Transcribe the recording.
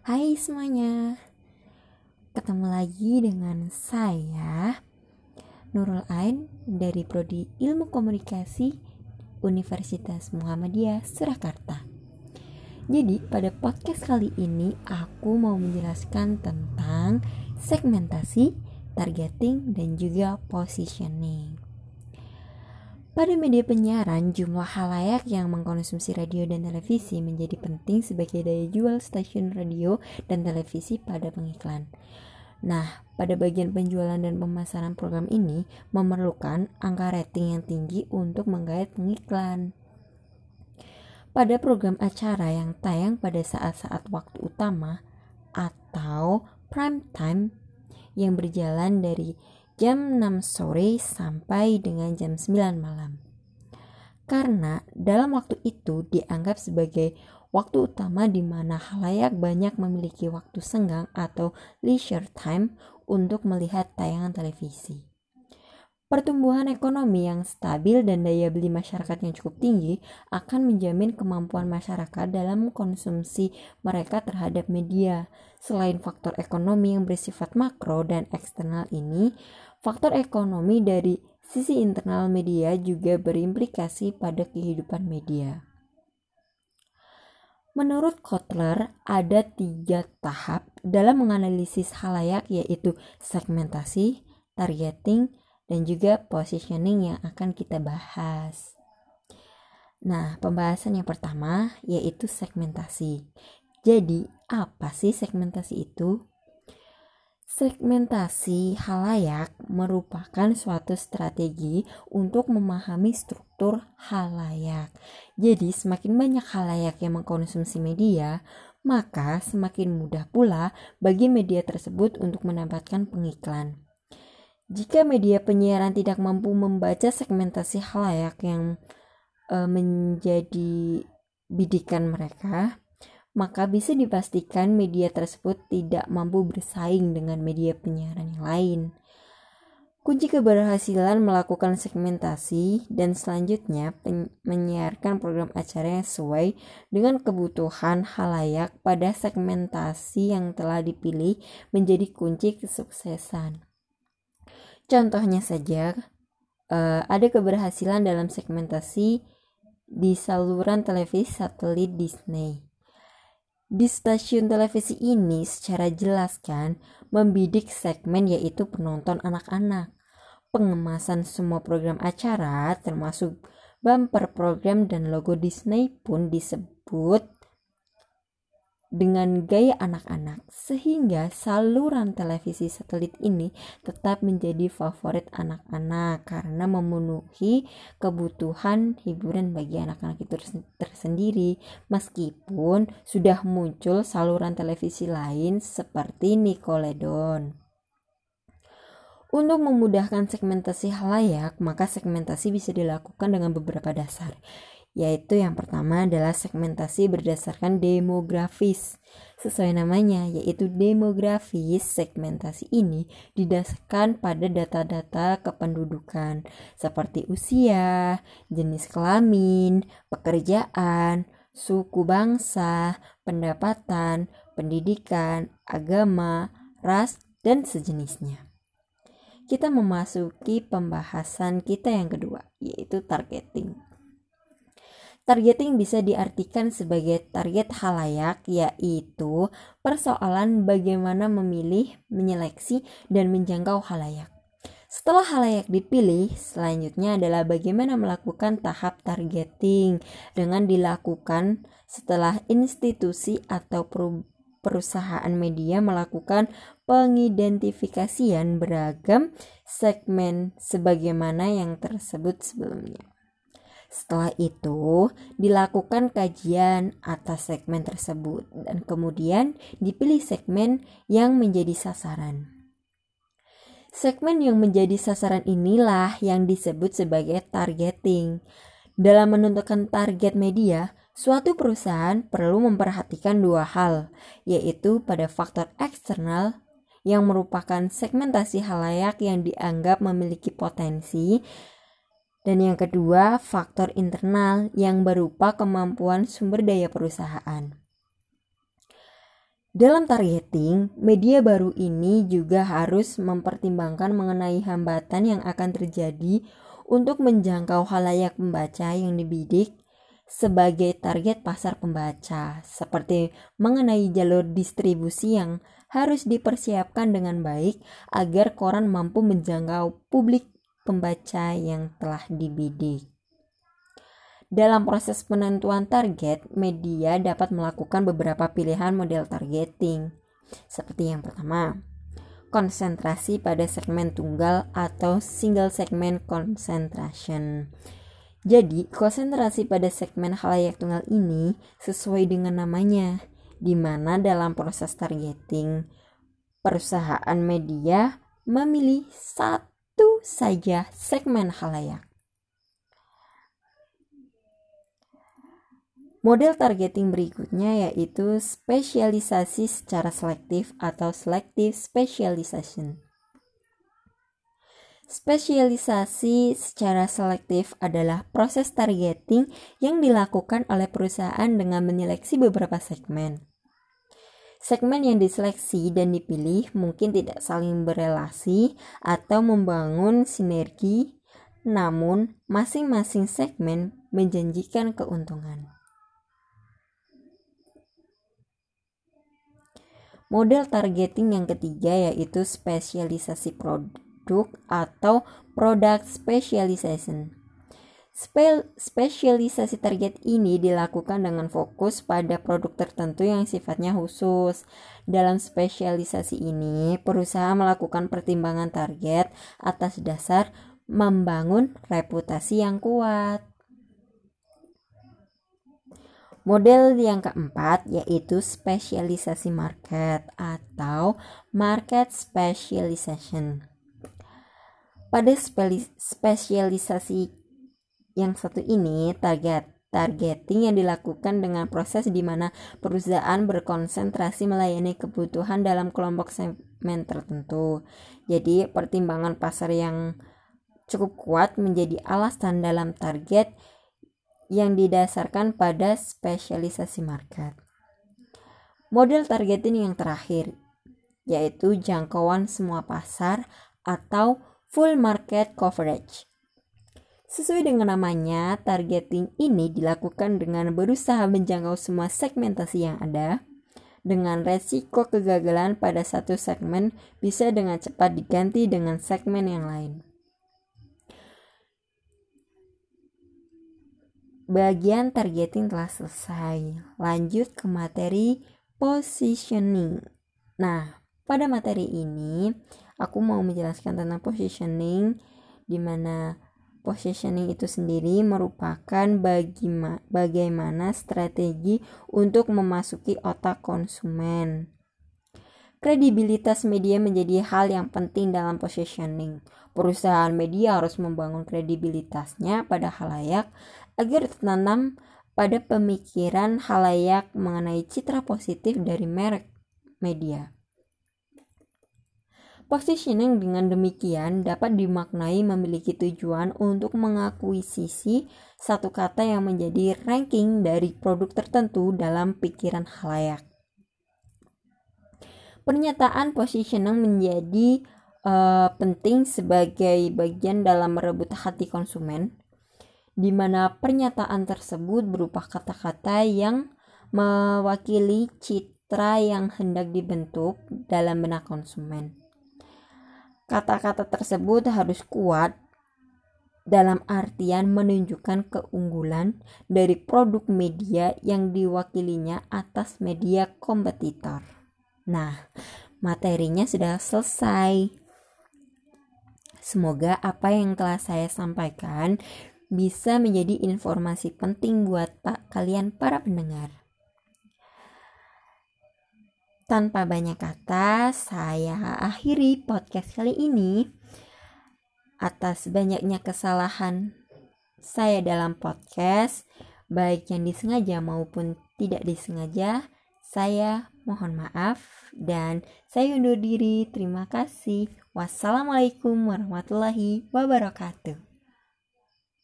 Hai semuanya, ketemu lagi dengan saya Nurul Ain dari Prodi Ilmu Komunikasi Universitas Muhammadiyah Surakarta. Jadi pada podcast kali ini aku mau menjelaskan tentang segmentasi, targeting, dan juga positioning. Pada media penyiaran, jumlah halayak yang mengkonsumsi radio dan televisi menjadi penting sebagai daya jual stasiun radio dan televisi pada pengiklan. Nah, pada bagian penjualan dan pemasaran program ini memerlukan angka rating yang tinggi untuk menggait pengiklan. Pada program acara yang tayang pada saat-saat waktu utama atau prime time yang berjalan dari jam 6 sore sampai dengan jam 9 malam. Karena dalam waktu itu dianggap sebagai waktu utama di mana halayak banyak memiliki waktu senggang atau leisure time untuk melihat tayangan televisi. Pertumbuhan ekonomi yang stabil dan daya beli masyarakat yang cukup tinggi akan menjamin kemampuan masyarakat dalam konsumsi mereka terhadap media. Selain faktor ekonomi yang bersifat makro dan eksternal ini, faktor ekonomi dari sisi internal media juga berimplikasi pada kehidupan media. Menurut Kotler, ada tiga tahap dalam menganalisis halayak yaitu segmentasi, targeting, dan juga positioning yang akan kita bahas. Nah, pembahasan yang pertama yaitu segmentasi. Jadi, apa sih segmentasi itu? Segmentasi halayak merupakan suatu strategi untuk memahami struktur halayak. Jadi, semakin banyak halayak yang mengkonsumsi media, maka semakin mudah pula bagi media tersebut untuk mendapatkan pengiklan. Jika media penyiaran tidak mampu membaca segmentasi halayak yang e, menjadi bidikan mereka, maka bisa dipastikan media tersebut tidak mampu bersaing dengan media penyiaran yang lain. Kunci keberhasilan melakukan segmentasi dan selanjutnya menyiarkan program acara yang sesuai dengan kebutuhan halayak pada segmentasi yang telah dipilih menjadi kunci kesuksesan. Contohnya saja, uh, ada keberhasilan dalam segmentasi di saluran televisi satelit Disney. Di stasiun televisi ini secara jelas kan membidik segmen yaitu penonton anak-anak. Pengemasan semua program acara termasuk bumper program dan logo Disney pun disebut dengan gaya anak-anak sehingga saluran televisi satelit ini tetap menjadi favorit anak-anak karena memenuhi kebutuhan hiburan bagi anak-anak itu tersendiri meskipun sudah muncul saluran televisi lain seperti Nickelodeon. Untuk memudahkan segmentasi halayak, maka segmentasi bisa dilakukan dengan beberapa dasar, yaitu yang pertama adalah segmentasi berdasarkan demografis. Sesuai namanya, yaitu demografis, segmentasi ini didasarkan pada data-data kependudukan seperti usia, jenis kelamin, pekerjaan, suku bangsa, pendapatan, pendidikan, agama, ras, dan sejenisnya. Kita memasuki pembahasan kita yang kedua, yaitu targeting. Targeting bisa diartikan sebagai target halayak, yaitu persoalan bagaimana memilih, menyeleksi, dan menjangkau halayak. Setelah halayak dipilih, selanjutnya adalah bagaimana melakukan tahap targeting dengan dilakukan setelah institusi atau perusahaan media melakukan pengidentifikasian beragam segmen sebagaimana yang tersebut sebelumnya. Setelah itu, dilakukan kajian atas segmen tersebut dan kemudian dipilih segmen yang menjadi sasaran. Segmen yang menjadi sasaran inilah yang disebut sebagai targeting. Dalam menentukan target media, suatu perusahaan perlu memperhatikan dua hal, yaitu pada faktor eksternal yang merupakan segmentasi halayak yang dianggap memiliki potensi dan yang kedua, faktor internal yang berupa kemampuan sumber daya perusahaan. Dalam targeting, media baru ini juga harus mempertimbangkan mengenai hambatan yang akan terjadi untuk menjangkau halayak pembaca yang dibidik sebagai target pasar pembaca, seperti mengenai jalur distribusi yang harus dipersiapkan dengan baik agar koran mampu menjangkau publik pembaca yang telah dibidik. Dalam proses penentuan target, media dapat melakukan beberapa pilihan model targeting. Seperti yang pertama, konsentrasi pada segmen tunggal atau single segment concentration jadi, konsentrasi pada segmen halayak tunggal ini sesuai dengan namanya, di mana dalam proses targeting, perusahaan media memilih satu saja segmen halayak. Model targeting berikutnya yaitu spesialisasi secara selektif atau selective specialization. Spesialisasi secara selektif adalah proses targeting yang dilakukan oleh perusahaan dengan menyeleksi beberapa segmen. Segmen yang diseleksi dan dipilih mungkin tidak saling berelasi atau membangun sinergi, namun masing-masing segmen menjanjikan keuntungan. Model targeting yang ketiga yaitu spesialisasi produk atau product specialization. Spesialisasi target ini dilakukan dengan fokus pada produk tertentu yang sifatnya khusus. Dalam spesialisasi ini, perusahaan melakukan pertimbangan target atas dasar membangun reputasi yang kuat. Model yang keempat yaitu spesialisasi market atau market specialization. Pada spesialisasi yang satu ini, target targeting yang dilakukan dengan proses di mana perusahaan berkonsentrasi melayani kebutuhan dalam kelompok segmen tertentu. Jadi, pertimbangan pasar yang cukup kuat menjadi alasan dalam target yang didasarkan pada spesialisasi market. Model targeting yang terakhir yaitu jangkauan semua pasar atau full market coverage. Sesuai dengan namanya, targeting ini dilakukan dengan berusaha menjangkau semua segmentasi yang ada, dengan resiko kegagalan pada satu segmen bisa dengan cepat diganti dengan segmen yang lain. Bagian targeting telah selesai. Lanjut ke materi positioning. Nah, pada materi ini aku mau menjelaskan tentang positioning di mana positioning itu sendiri merupakan bagaimana strategi untuk memasuki otak konsumen. Kredibilitas media menjadi hal yang penting dalam positioning. Perusahaan media harus membangun kredibilitasnya pada halayak agar tertanam pada pemikiran halayak mengenai citra positif dari merek media. Positioning dengan demikian dapat dimaknai memiliki tujuan untuk mengakuisisi satu kata yang menjadi ranking dari produk tertentu dalam pikiran halayak. Pernyataan positioning menjadi uh, penting sebagai bagian dalam merebut hati konsumen, di mana pernyataan tersebut berupa kata-kata yang mewakili citra yang hendak dibentuk dalam benak konsumen. Kata-kata tersebut harus kuat dalam artian menunjukkan keunggulan dari produk media yang diwakilinya atas media kompetitor. Nah, materinya sudah selesai. Semoga apa yang telah saya sampaikan bisa menjadi informasi penting buat kalian para pendengar. Tanpa banyak kata, saya akhiri podcast kali ini. Atas banyaknya kesalahan saya dalam podcast, baik yang disengaja maupun tidak disengaja, saya mohon maaf dan saya undur diri. Terima kasih. Wassalamualaikum warahmatullahi wabarakatuh.